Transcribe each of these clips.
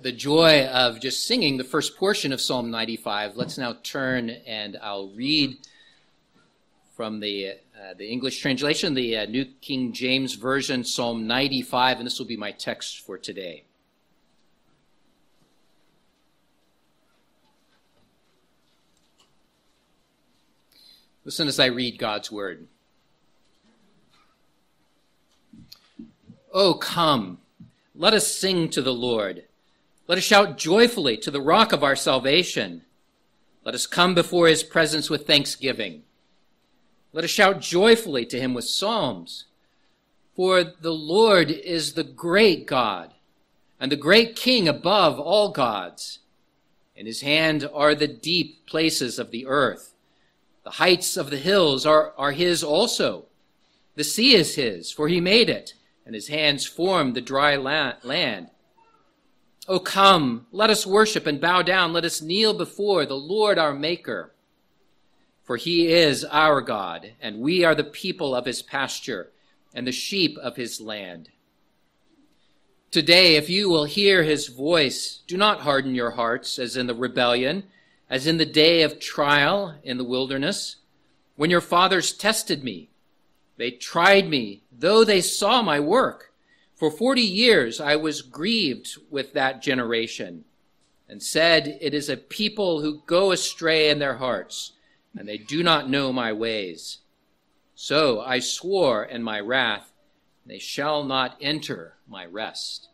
the joy of just singing the first portion of Psalm 95. Let's now turn and I'll read from the, uh, the English translation, the uh, New King James Version, Psalm 95, and this will be my text for today. Listen as I read God's word. Oh, come, let us sing to the Lord. Let us shout joyfully to the rock of our salvation. Let us come before his presence with thanksgiving. Let us shout joyfully to him with psalms. For the Lord is the great God and the great King above all gods. In his hand are the deep places of the earth. The heights of the hills are, are his also. The sea is his, for he made it, and his hands formed the dry land. O come, let us worship and bow down. Let us kneel before the Lord our Maker. For he is our God, and we are the people of his pasture and the sheep of his land. Today, if you will hear his voice, do not harden your hearts as in the rebellion, as in the day of trial in the wilderness, when your fathers tested me. They tried me, though they saw my work. For forty years I was grieved with that generation and said, It is a people who go astray in their hearts, and they do not know my ways. So I swore in my wrath, they shall not enter my rest.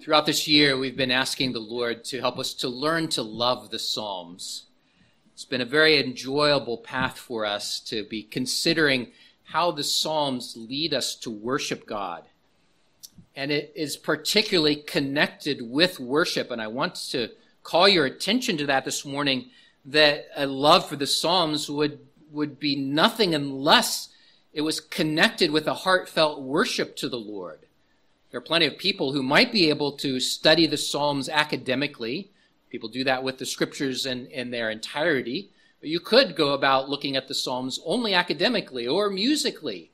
Throughout this year, we've been asking the Lord to help us to learn to love the Psalms. It's been a very enjoyable path for us to be considering how the Psalms lead us to worship God. And it is particularly connected with worship. And I want to call your attention to that this morning that a love for the Psalms would, would be nothing unless it was connected with a heartfelt worship to the Lord. There are plenty of people who might be able to study the Psalms academically. People do that with the scriptures in, in their entirety. You could go about looking at the Psalms only academically or musically.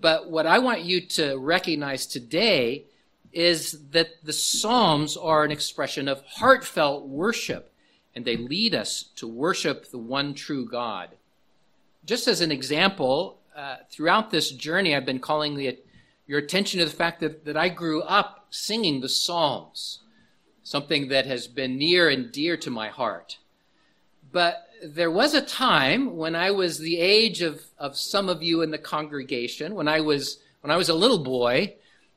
But what I want you to recognize today is that the Psalms are an expression of heartfelt worship, and they lead us to worship the one true God. Just as an example, uh, throughout this journey, I've been calling the, your attention to the fact that, that I grew up singing the Psalms, something that has been near and dear to my heart. But there was a time when I was the age of, of some of you in the congregation, when I was when I was a little boy,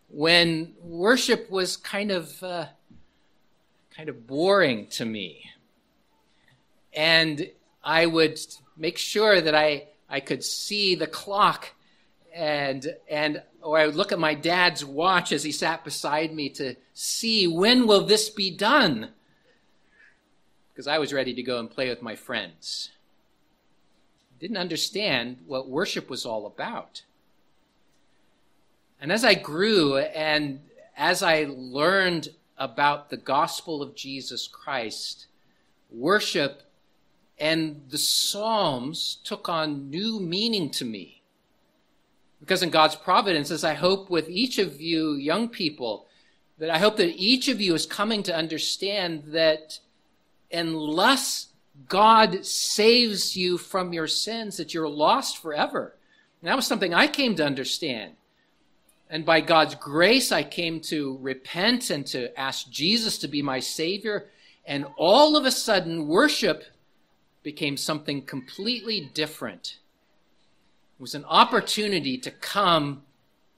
when worship was kind of uh, kind of boring to me, and I would make sure that I I could see the clock, and and or I would look at my dad's watch as he sat beside me to see when will this be done because I was ready to go and play with my friends. Didn't understand what worship was all about. And as I grew and as I learned about the gospel of Jesus Christ, worship and the Psalms took on new meaning to me. Because in God's providence, as I hope with each of you young people, that I hope that each of you is coming to understand that unless God saves you from your sins, that you're lost forever. And that was something I came to understand. And by God's grace, I came to repent and to ask Jesus to be my Savior. And all of a sudden, worship became something completely different. It was an opportunity to come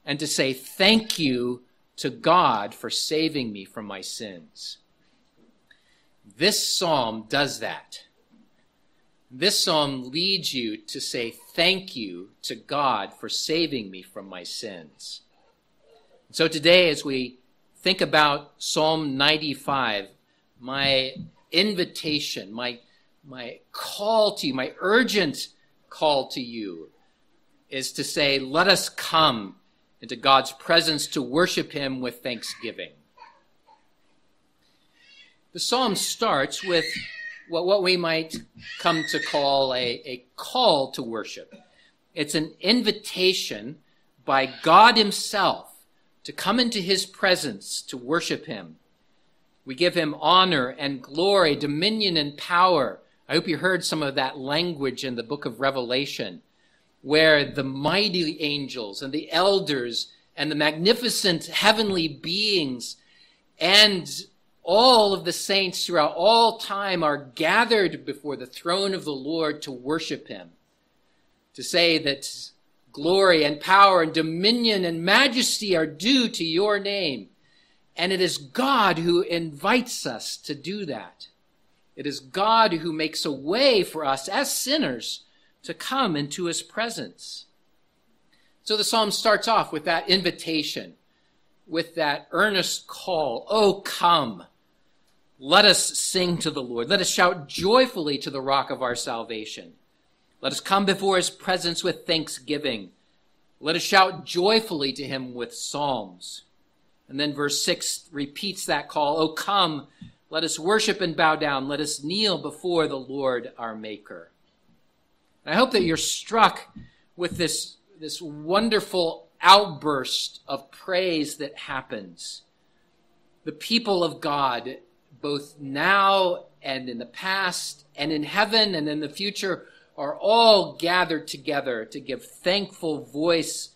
and to say thank you to God for saving me from my sins. This psalm does that. This psalm leads you to say thank you to God for saving me from my sins. So today, as we think about Psalm 95, my invitation, my, my call to you, my urgent call to you is to say, let us come into God's presence to worship Him with thanksgiving. The psalm starts with what, what we might come to call a, a call to worship. It's an invitation by God Himself to come into his presence to worship him. We give him honor and glory, dominion and power. I hope you heard some of that language in the book of Revelation, where the mighty angels and the elders and the magnificent heavenly beings and all of the saints throughout all time are gathered before the throne of the Lord to worship him, to say that glory and power and dominion and majesty are due to your name. And it is God who invites us to do that. It is God who makes a way for us as sinners to come into his presence. So the psalm starts off with that invitation, with that earnest call. Oh, come. Let us sing to the Lord. Let us shout joyfully to the rock of our salvation. Let us come before his presence with thanksgiving. Let us shout joyfully to him with psalms. And then verse 6 repeats that call Oh, come, let us worship and bow down. Let us kneel before the Lord our Maker. And I hope that you're struck with this, this wonderful outburst of praise that happens. The people of God, both now and in the past, and in heaven and in the future, are all gathered together to give thankful voice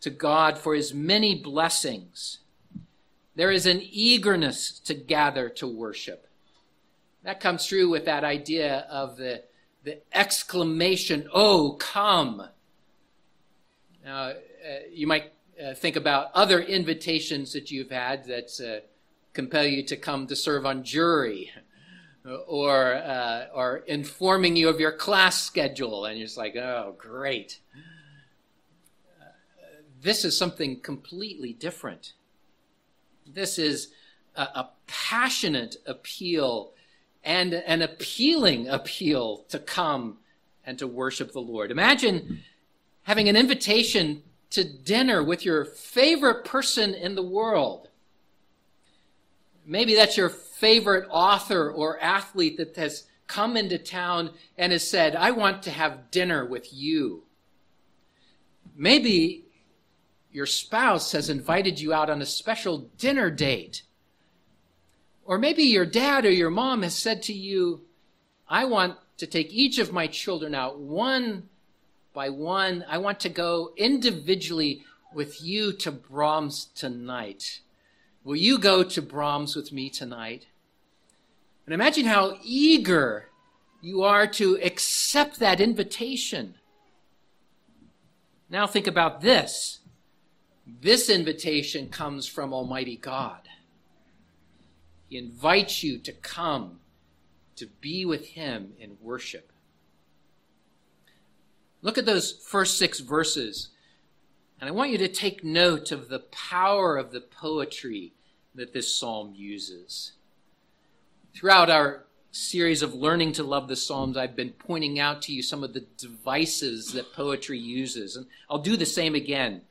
to God for his many blessings. There is an eagerness to gather to worship. That comes through with that idea of the, the exclamation, Oh, come. Now, uh, you might uh, think about other invitations that you've had that uh, compel you to come to serve on jury or uh, or informing you of your class schedule, and you're just like, oh, great. Uh, this is something completely different. This is a, a passionate appeal and an appealing appeal to come and to worship the Lord. Imagine having an invitation to dinner with your favorite person in the world. Maybe that's your favorite author or athlete that has come into town and has said, I want to have dinner with you. Maybe your spouse has invited you out on a special dinner date. Or maybe your dad or your mom has said to you, I want to take each of my children out one by one. I want to go individually with you to Braum's tonight. Will you go to Braum's with me tonight? And imagine how eager you are to accept that invitation. Now think about this. This invitation comes from Almighty God. He invites you to come to be with Him in worship. Look at those first six verses, and I want you to take note of the power of the poetry that this psalm uses. Throughout our series of learning to love the Psalms, I've been pointing out to you some of the devices that poetry uses, and I'll do the same again.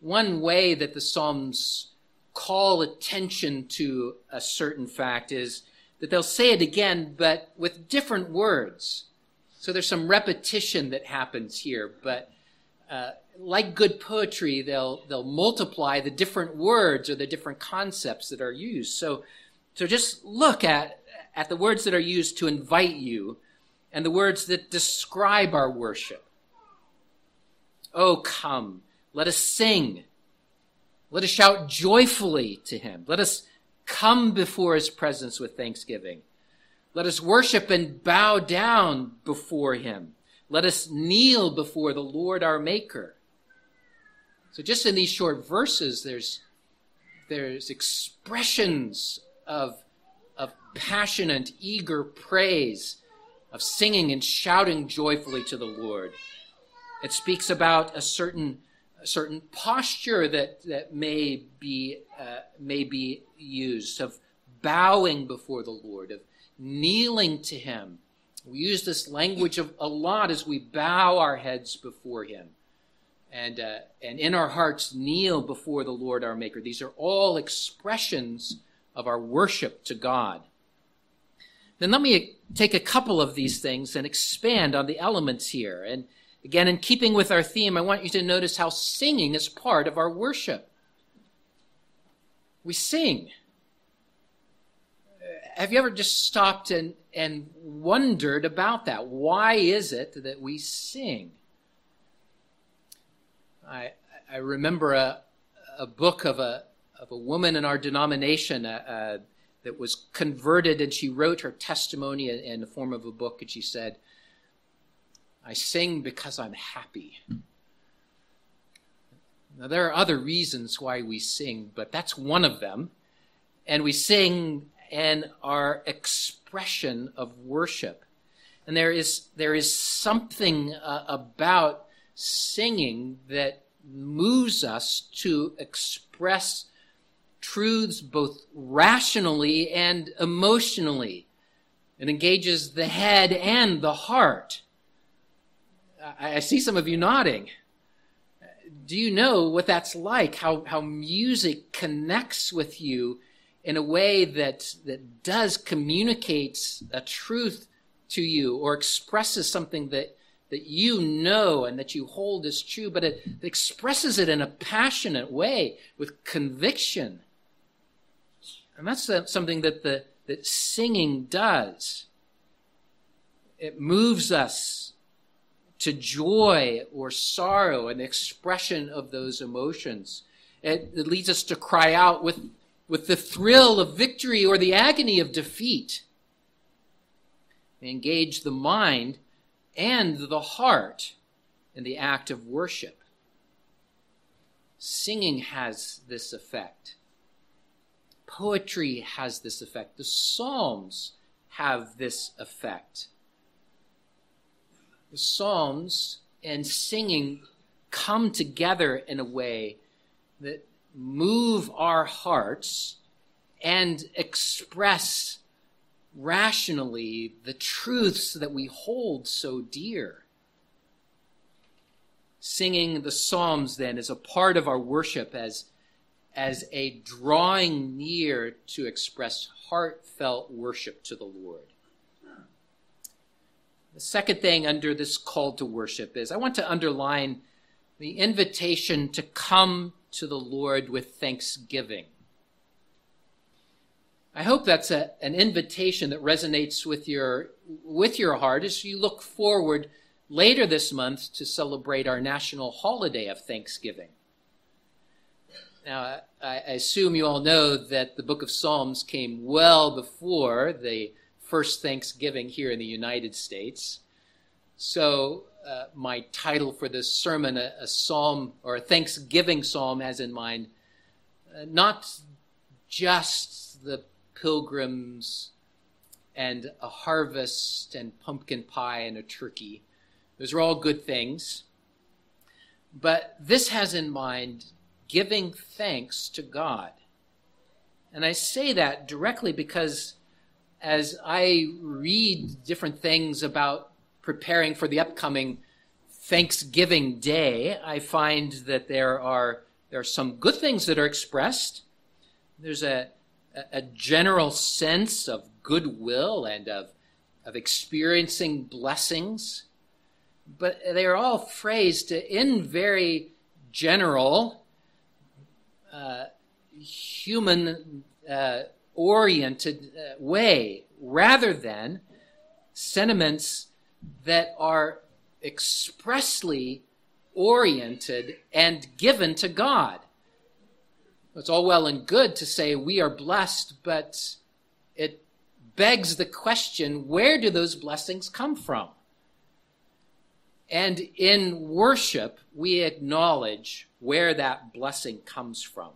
One way that the Psalms call attention to a certain fact is that they'll say it again, but with different words. So there's some repetition that happens here, but uh, like good poetry, they'll they'll multiply the different words or the different concepts that are used. So so just look at, at the words that are used to invite you and the words that describe our worship. Oh, come, let us sing. Let us shout joyfully to him. Let us come before his presence with thanksgiving. Let us worship and bow down before him. Let us kneel before the Lord our Maker. So just in these short verses, there's, there's expressions of, of passionate, eager praise, of singing and shouting joyfully to the Lord. It speaks about a certain, a certain posture that, that may, be, uh, may be used, of bowing before the Lord, of kneeling to Him. We use this language of, a lot as we bow our heads before Him and, uh, and in our hearts kneel before the Lord our Maker. These are all expressions of our worship to God. Then let me take a couple of these things and expand on the elements here. And again, in keeping with our theme, I want you to notice how singing is part of our worship. we sing. Have you ever just stopped and, and wondered about that? Why is it that we sing? I, I remember a, a book of a, of a woman in our denomination uh, uh, that was converted, and she wrote her testimony in, the form of a book, and she said, I sing because I'm happy. Now, there are other reasons why we sing, but that's one of them. And we sing in our expression of worship. And there is, there is something uh, about singing that moves us to express truths both rationally and emotionally. It engages the head and the heart. I, I see some of you nodding do you know what that's like? How, how music connects with you in a way that, that does communicate a truth to you or expresses something that, that you know and that you hold as true, but it, expresses it in a passionate way with conviction. And that's something that the that singing does. It moves us to joy or sorrow the expression of those emotions. It, it leads us to cry out with, with the thrill of victory or the agony of defeat. We engage the mind and the heart in the act of worship. Singing has this effect. Poetry has this effect. The Psalms have this effect the Psalms and singing come together in a way that move our hearts and express rationally the truths that we hold so dear. Singing the Psalms, then, is a part of our worship as, as a drawing near to express heartfelt worship to the Lord. The second thing under this call to worship is I want to underline the invitation to come to the Lord with thanksgiving. I hope that's a, an invitation that resonates with your, with your heart as you look forward later this month to celebrate our national holiday of Thanksgiving. Now, I, I assume you all know that the book of Psalms came well before the first Thanksgiving here in the United States. So, uh, my title for this sermon, a, a, psalm or a Thanksgiving psalm, has in mind uh, not just the pilgrims and a harvest and pumpkin pie and a turkey. Those are all good things. But this has in mind giving thanks to God. And I say that directly because as I read different things about preparing for the upcoming Thanksgiving Day, I find that there are there are some good things that are expressed. There's a a general sense of goodwill and of of experiencing blessings, but they are all phrased in very general, uh, human uh, oriented uh, way rather than sentiments that are expressly oriented and given to God. It's all well and good to say we are blessed, but it begs the question where do those blessings come from? And in worship, we acknowledge where that blessing comes from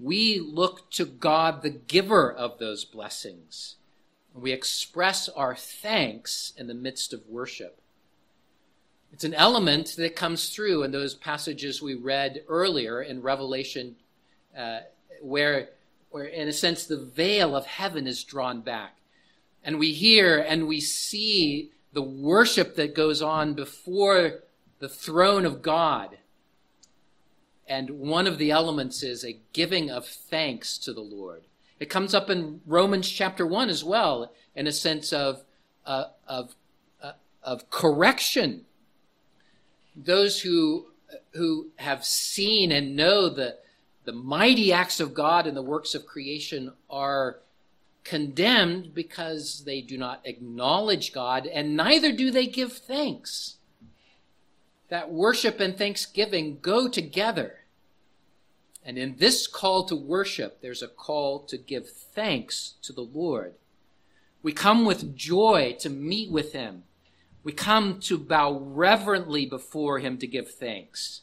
we look to God, the giver of those blessings. We express our thanks in the midst of worship. It's an element that comes through in those passages we read earlier in Revelation, uh, where, where, in a sense, the veil of heaven is drawn back. And we hear and we see the worship that goes on before the throne of God and one of the elements is a giving of thanks to the Lord. It comes up in Romans chapter 1 as well, in a sense of, uh, of, uh, of correction. Those who, who have seen and know the, the mighty acts of God and the works of creation are condemned because they do not acknowledge God and neither do they give thanks. That worship and thanksgiving go together. And in this call to worship, there's a call to give thanks to the Lord. We come with joy to meet with Him. We come to bow reverently before Him to give thanks.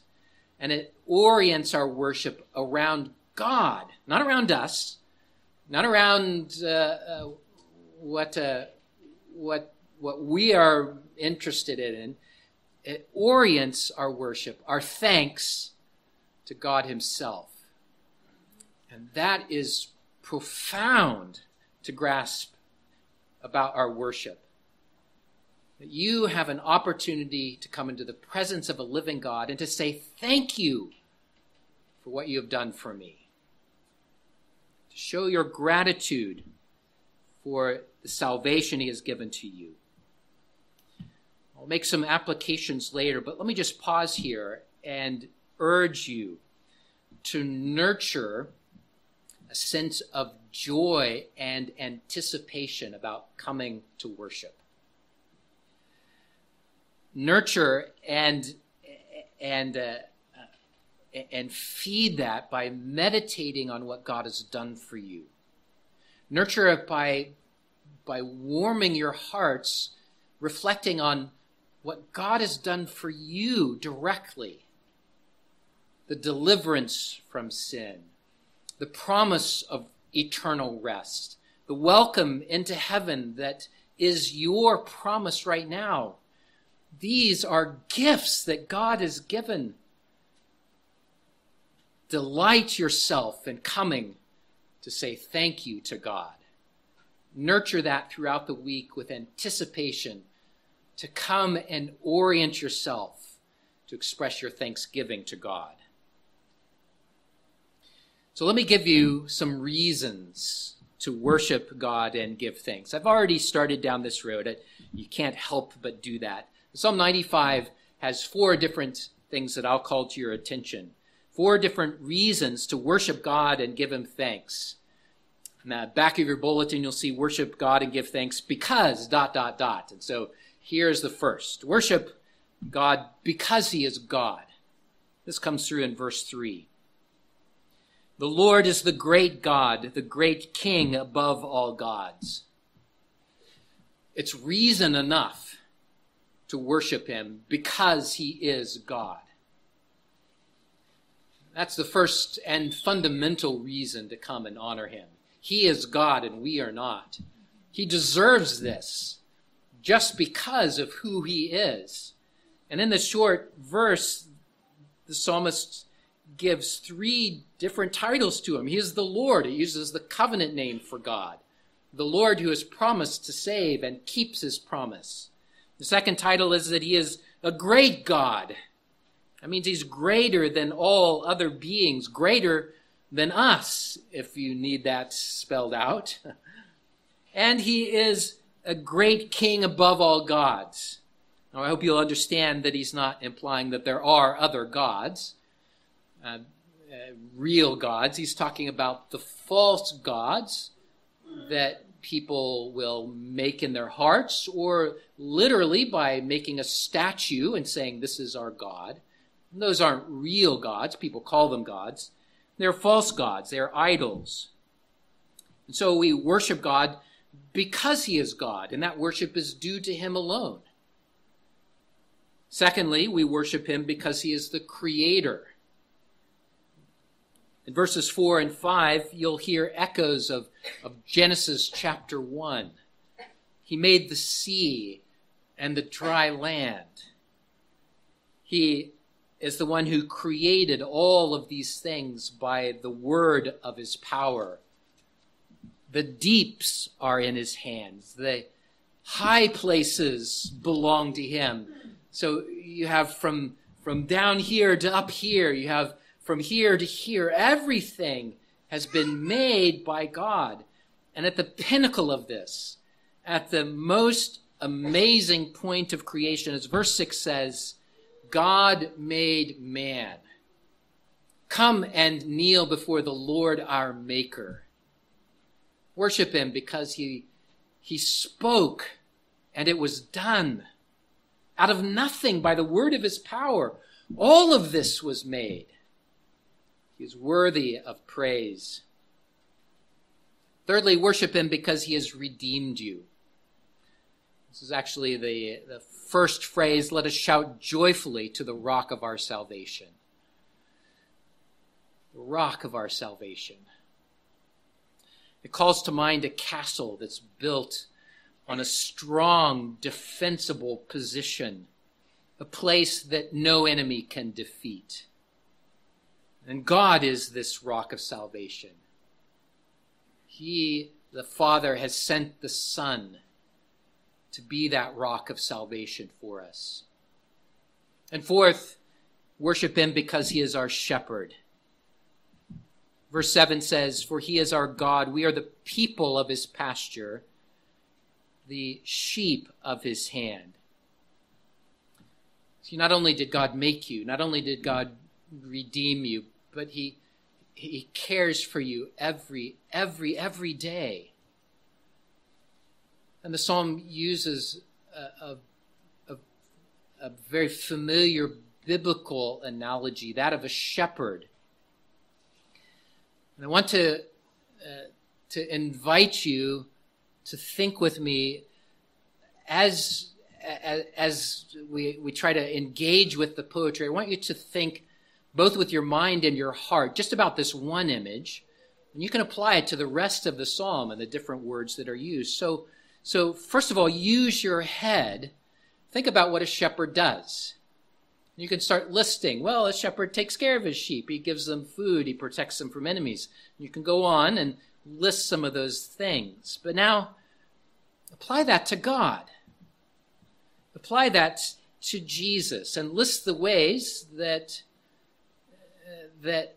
And it orients our worship around God, not around us, not around uh, uh, what, uh, what, what we are interested in. It orients our worship, our thanks to God Himself. And that is profound to grasp about our worship. That you have an opportunity to come into the presence of a living God and to say, Thank you for what you have done for me. To show your gratitude for the salvation He has given to you. I'll make some applications later, but let me just pause here and urge you to nurture a sense of joy and anticipation about coming to worship. Nurture and and uh, and feed that by meditating on what God has done for you. Nurture it by by warming your hearts, reflecting on what God has done for you directly. The deliverance from sin, the promise of eternal rest, the welcome into heaven that is your promise right now. These are gifts that God has given. Delight yourself in coming to say thank you to God. Nurture that throughout the week with anticipation to come and orient yourself to express your thanksgiving to God. So let me give you some reasons to worship God and give thanks. I've already started down this road. You can't help but do that. Psalm 95 has four different things that I'll call to your attention. Four different reasons to worship God and give Him thanks. In the back of your bulletin, you'll see worship God and give thanks because dot, dot, dot. And so here's the first. Worship God because He is God. This comes through in verse 3. The Lord is the great God, the great King above all gods. It's reason enough to worship him because he is God. That's the first and fundamental reason to come and honor him. He is God and we are not. He deserves this just because of who he is. And in the short verse, the psalmist gives three different titles to him. He is the Lord. It uses the covenant name for God. The Lord who has promised to save and keeps his promise. The second title is that he is a great God. That means he's greater than all other beings, greater than us, if you need that spelled out. and he is a great king above all gods. Now, I hope you'll understand that he's not implying that there are other gods. Uh, uh, real gods. He's talking about the false gods that people will make in their hearts, or literally by making a statue and saying, This is our God. And those aren't real gods. People call them gods. They're false gods, they're idols. And so we worship God because He is God, and that worship is due to Him alone. Secondly, we worship Him because He is the Creator. In verses 4 and 5, you'll hear echoes of, of Genesis chapter 1. He made the sea and the dry land. He is the one who created all of these things by the word of his power. The deeps are in his hands. The high places belong to him. So you have from, from down here to up here, you have from here to here. Everything has been made by God. And at the pinnacle of this, at the most amazing point of creation, as verse 6 says, God made man. Come and kneel before the Lord our Maker. Worship him because he, he spoke and it was done. Out of nothing by the word of his power, all of this was made. Is worthy of praise. Thirdly, worship him because he has redeemed you. This is actually the, the first phrase let us shout joyfully to the rock of our salvation the rock of our salvation. It calls to mind a castle that's built on a strong, defensible position, a place that no enemy can defeat. And God is this rock of salvation. He, the Father, has sent the Son to be that rock of salvation for us. And fourth, worship Him because He is our shepherd. Verse 7 says, For he is our God. We are the people of his pasture, the sheep of his hand. See, not only did God make you, not only did God redeem you, but he, he cares for you every, every, every day. And the psalm uses a, a, a, very familiar biblical analogy, that of a shepherd and I want to, uh, to invite you to think with me as, as we, we try to engage with the poetry. I want you to think both with your mind and your heart just about this one image. And you can apply it to the rest of the psalm and the different words that are used. So, so first of all, use your head. Think about what a shepherd does. You can start listing, well, a shepherd takes care of his sheep. He gives them food. He protects them from enemies. You can go on and list some of those things. But now, apply that to God. Apply that to Jesus and list the ways that, that,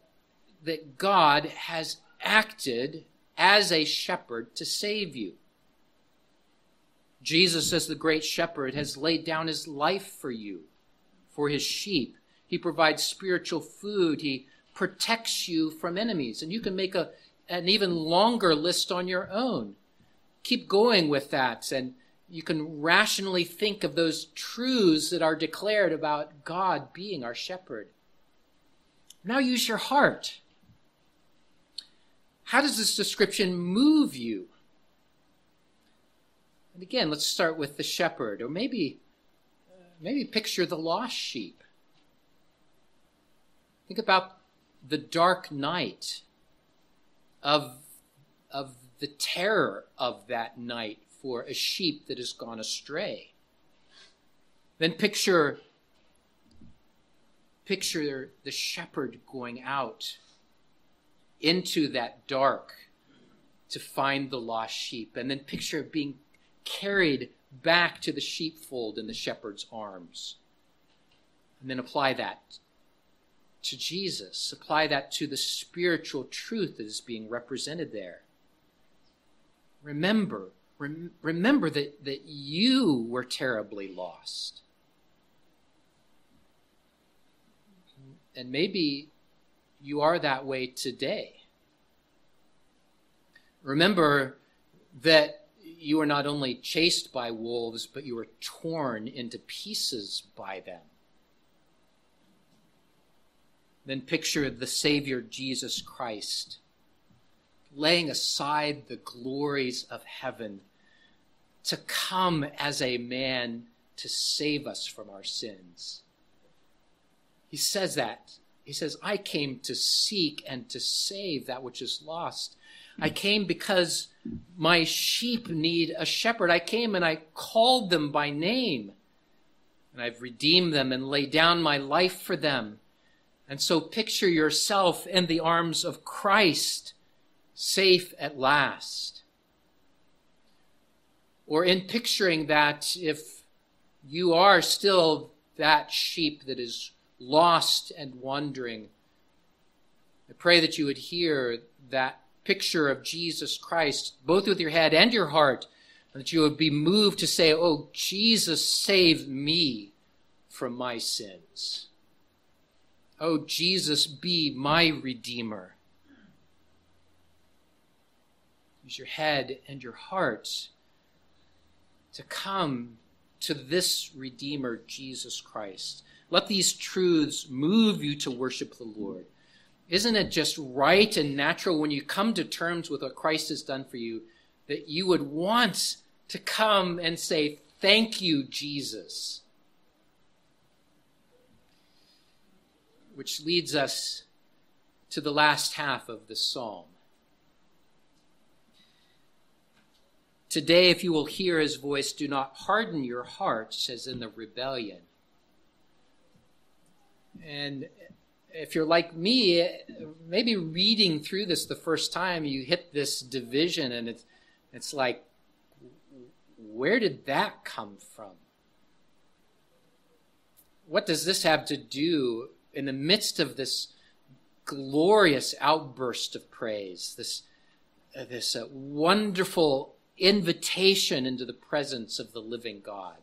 that God has acted as a shepherd to save you. Jesus, as the great shepherd, has laid down his life for you for his sheep. He provides spiritual food. He protects you from enemies. And you can make a, an even longer list on your own. Keep going with that, and you can rationally think of those truths that are declared about God being our shepherd. Now use your heart. How does this description move you? And again, let's start with the shepherd, or maybe uh, maybe picture the lost sheep. Think about the dark night of, of the terror of that night for a sheep that has gone astray. Then picture picture the shepherd going out into that dark to find the lost sheep and then picture being carried back to the sheepfold in the shepherd's arms. And then apply that to Jesus. Apply that to the spiritual truth that is being represented there. Remember, rem- remember that, that you were terribly lost. And maybe you are that way today. Remember that you were not only chased by wolves, but you were torn into pieces by them. Then picture the Savior Jesus Christ laying aside the glories of heaven to come as a man to save us from our sins. He says that. He says, I came to seek and to save that which is lost. I came because my sheep need a shepherd. I came and I called them by name. And I've redeemed them and laid down my life for them. And so picture yourself in the arms of Christ, safe at last. Or in picturing that if you are still that sheep that is lost and wandering, I pray that you would hear that picture of Jesus Christ, both with your head and your heart, and that you would be moved to say, Oh, Jesus, save me from my sins. Oh, Jesus, be my Redeemer. Use your head and your heart to come to this Redeemer, Jesus Christ. Let these truths move you to worship the Lord. Isn't it just right and natural when you come to terms with what Christ has done for you that you would want to come and say, Thank you, Jesus? Which leads us to the last half of the psalm. Today, if you will hear his voice, do not harden your hearts as in the rebellion. And if you're like me, maybe reading through this the first time, you hit this division and it's, it's like, where did that come from? What does this have to do in the midst of this glorious outburst of praise, this, this uh, wonderful invitation into the presence of the living God?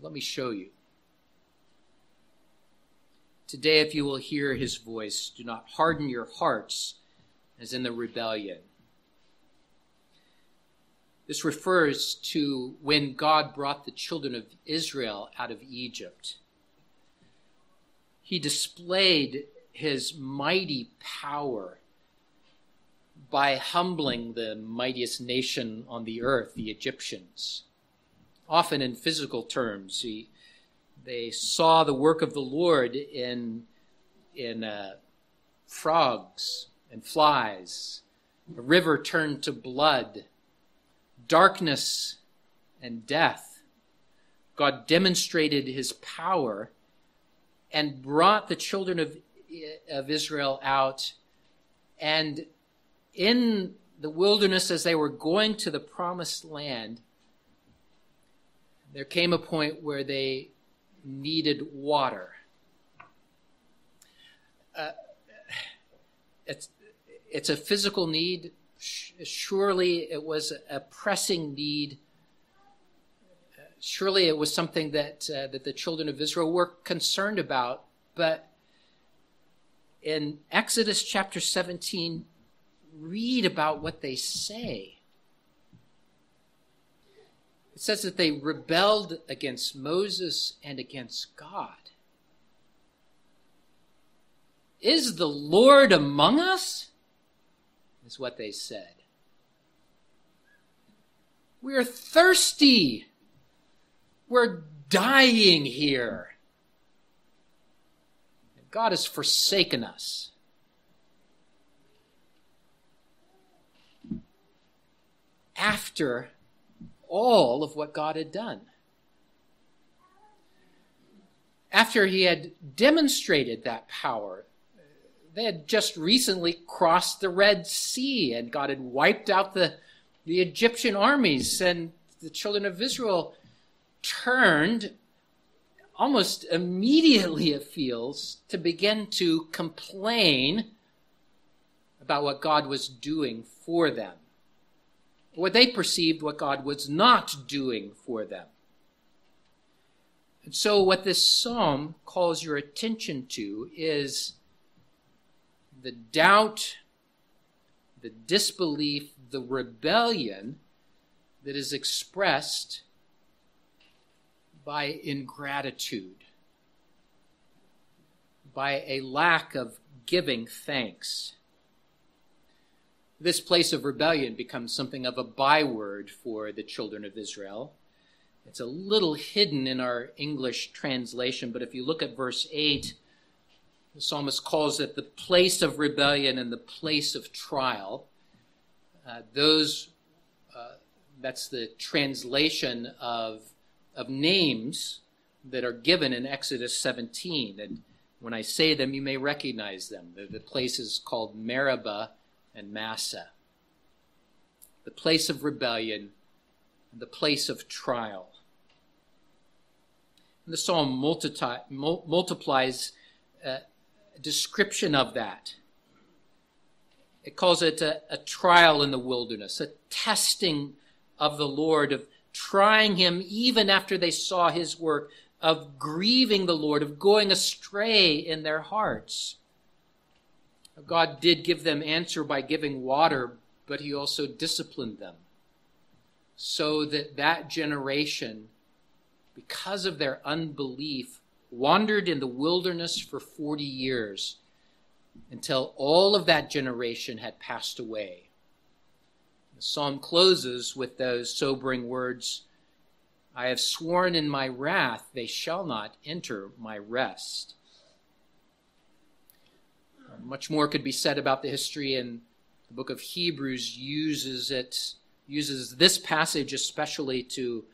Let me show you. Today, if you will hear his voice, do not harden your hearts as in the rebellion. This refers to when God brought the children of Israel out of Egypt. He displayed his mighty power by humbling the mightiest nation on the earth, the Egyptians. Often in physical terms, he they saw the work of the Lord in, in uh, frogs and flies. A river turned to blood, darkness and death. God demonstrated his power and brought the children of, of Israel out. And in the wilderness, as they were going to the promised land, there came a point where they needed water. Uh, it's, it's a physical need. Surely it was a pressing need. Surely it was something that, uh, that the children of Israel were concerned about. But in Exodus chapter 17, read about what they say. It says that they rebelled against Moses and against God. Is the Lord among us? Is what they said. We're thirsty. We're dying here. God has forsaken us. After all of what God had done. After he had demonstrated that power, they had just recently crossed the Red Sea and God had wiped out the, the Egyptian armies, and the children of Israel turned almost immediately, it feels, to begin to complain about what God was doing for them or they perceived what God was not doing for them. And so, what this psalm calls your attention to is the doubt, the disbelief, the rebellion that is expressed by ingratitude, by a lack of giving thanks this place of rebellion becomes something of a byword for the children of Israel. It's a little hidden in our English translation, but if you look at verse 8, the psalmist calls it the place of rebellion and the place of trial. Uh, those, uh, that's the translation of, of names that are given in Exodus 17. And when I say them, you may recognize them. The, the place is called Meribah and Massah, the place of rebellion, and the place of trial. And the psalm multi- multiplies uh, a description of that. It calls it a, a trial in the wilderness, a testing of the Lord, of trying him even after they saw his work, of grieving the Lord, of going astray in their hearts. God did give them answer by giving water, but he also disciplined them so that that generation, because of their unbelief, wandered in the wilderness for 40 years until all of that generation had passed away. The psalm closes with those sobering words I have sworn in my wrath, they shall not enter my rest. Much more could be said about the history, and the book of Hebrews uses it, uses this passage especially to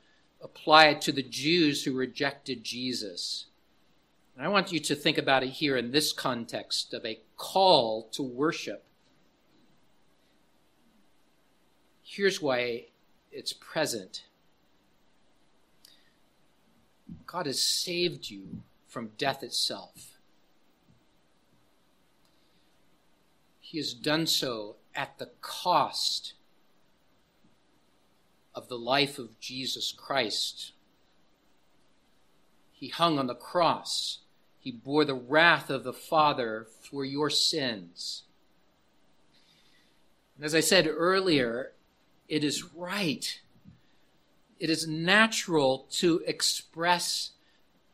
apply it to the Jews who rejected Jesus. And I want you to think about it here in this context of a call to worship. Here's why it's present God has saved you from death itself. He has done so at the cost of the life of Jesus Christ. He hung on the cross. He bore the wrath of the Father for your sins. As I said earlier, it is right, it is natural to express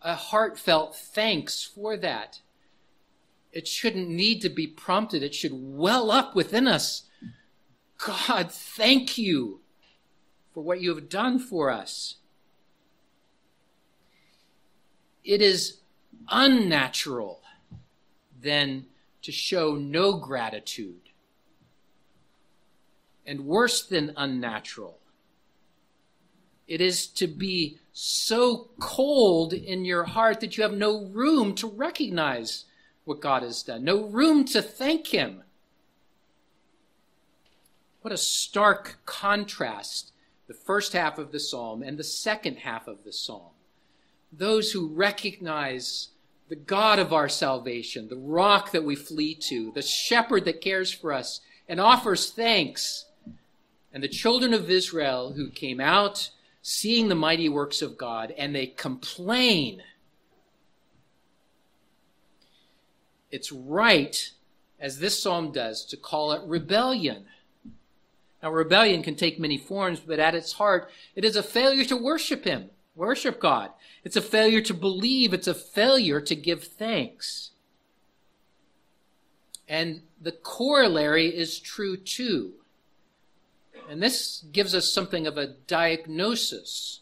a heartfelt thanks for that. It shouldn't need to be prompted, it should well up within us. God, thank you for what you have done for us. It is unnatural then to show no gratitude. And worse than unnatural, it is to be so cold in your heart that you have no room to recognize what God has done, no room to thank Him. What a stark contrast, the first half of the psalm and the second half of the psalm. Those who recognize the God of our salvation, the rock that we flee to, the shepherd that cares for us and offers thanks, and the children of Israel who came out seeing the mighty works of God and they complain it's right, as this psalm does, to call it rebellion. Now, rebellion can take many forms, but at its heart, it is a failure to worship Him, worship God. It's a failure to believe, it's a failure to give thanks. And the corollary is true too. And this gives us something of a diagnosis.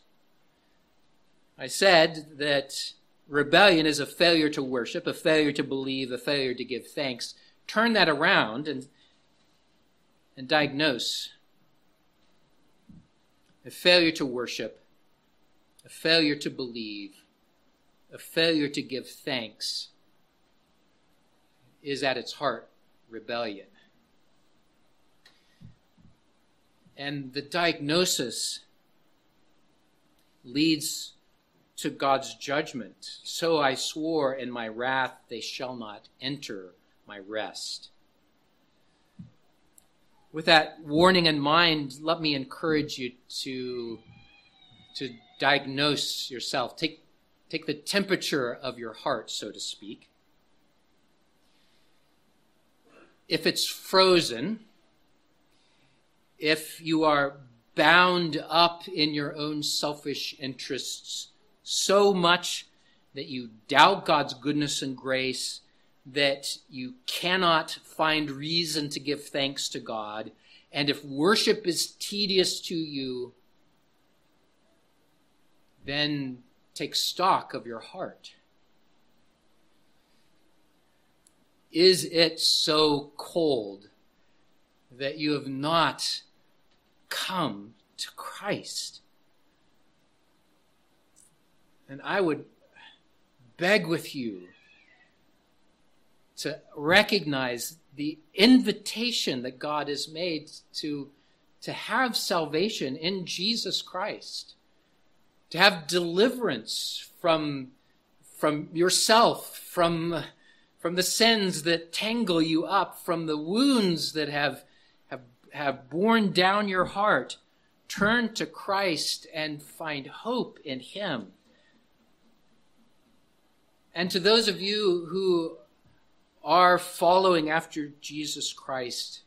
I said that rebellion is a failure to worship, a failure to believe, a failure to give thanks. Turn that around and, and diagnose a failure to worship, a failure to believe, a failure to give thanks is at its heart rebellion. And the diagnosis leads to God's judgment. So I swore in my wrath, they shall not enter my rest. With that warning in mind, let me encourage you to, to diagnose yourself. Take, take the temperature of your heart, so to speak. If it's frozen, if you are bound up in your own selfish interests so much that you doubt God's goodness and grace, that you cannot find reason to give thanks to God, and if worship is tedious to you, then take stock of your heart. Is it so cold that you have not come to Christ? And I would beg with you to recognize the invitation that God has made to, to have salvation in Jesus Christ, to have deliverance from, from yourself, from, from the sins that tangle you up, from the wounds that have, have, have borne down your heart. Turn to Christ and find hope in Him. And to those of you who are following after Jesus Christ,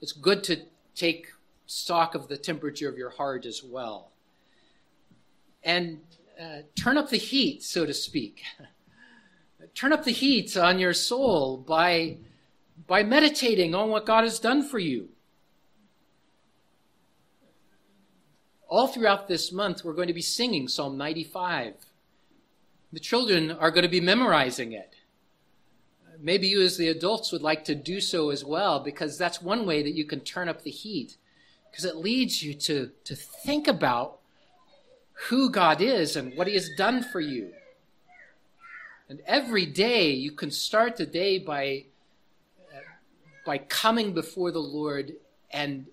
it's good to take stock of the temperature of your heart as well. And uh, turn up the heat, so to speak. turn up the heat on your soul by, by meditating on what God has done for you. All throughout this month, we're going to be singing Psalm 95. The children are going to be memorizing it. Maybe you, as the adults, would like to do so as well, because that's one way that you can turn up the heat, because it leads you to, to think about who God is and what He has done for you. And every day you can start the day by, uh, by coming before the Lord and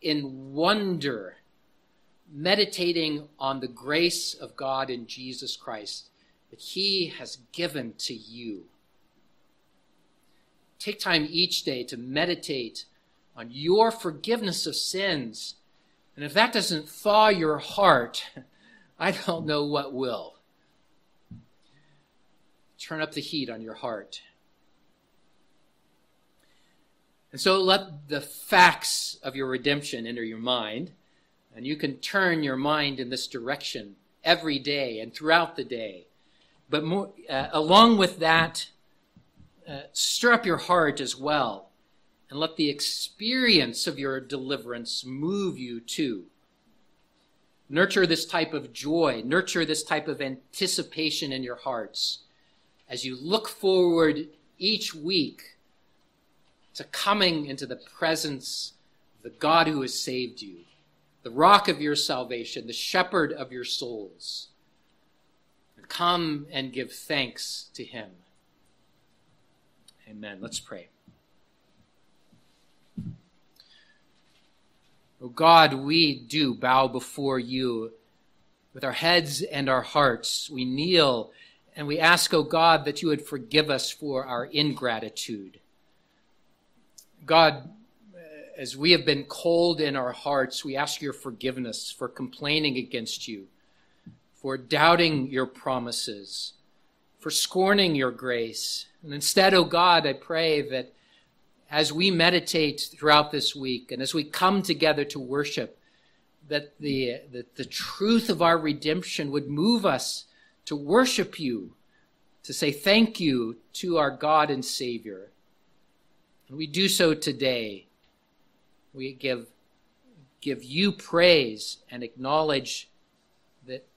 in wonder, meditating on the grace of God in Jesus Christ that He has given to you. Take time each day to meditate on your forgiveness of sins. And if that doesn't thaw your heart, I don't know what will. Turn up the heat on your heart. And so let the facts of your redemption enter your mind, and you can turn your mind in this direction every day and throughout the day. But more, uh, along with that, uh, stir up your heart as well, and let the experience of your deliverance move you too. Nurture this type of joy, nurture this type of anticipation in your hearts as you look forward each week to coming into the presence of the God who has saved you, the rock of your salvation, the shepherd of your souls. Come and give thanks to him. Amen. Let's pray. Oh God, we do bow before you with our heads and our hearts. We kneel and we ask, oh God, that you would forgive us for our ingratitude. God, as we have been cold in our hearts, we ask your forgiveness for complaining against you, for doubting your promises, for scorning your grace. And instead, oh God, I pray that as we meditate throughout this week and as we come together to worship, that the, that the truth of our redemption would move us to worship you, to say thank you to our God and Savior. And we do so today. We give, give you praise and acknowledge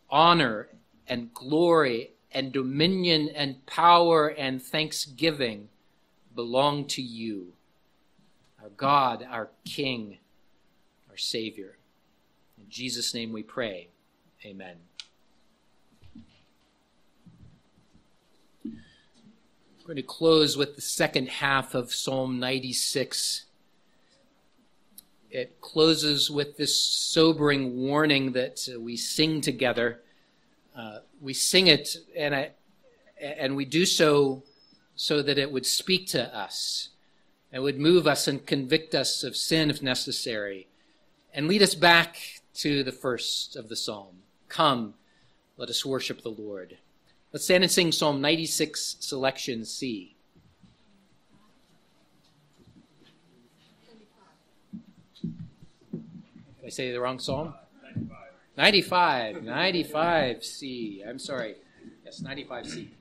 honor and glory and dominion and power and thanksgiving belong to you, our God, our King, our Savior. In Jesus' name we pray. Amen. We're going to close with the second half of Psalm 96. It closes with this sobering warning that uh, we sing together. Uh, we sing it, and, I, and we do so so that it would speak to us. It would move us and convict us of sin if necessary, and lead us back to the first of the psalm. Come, let us worship the Lord. Let's stand and sing Psalm 96, selection C. I say the wrong psalm? 95. 95. 95 C. I'm sorry. Yes, 95 C.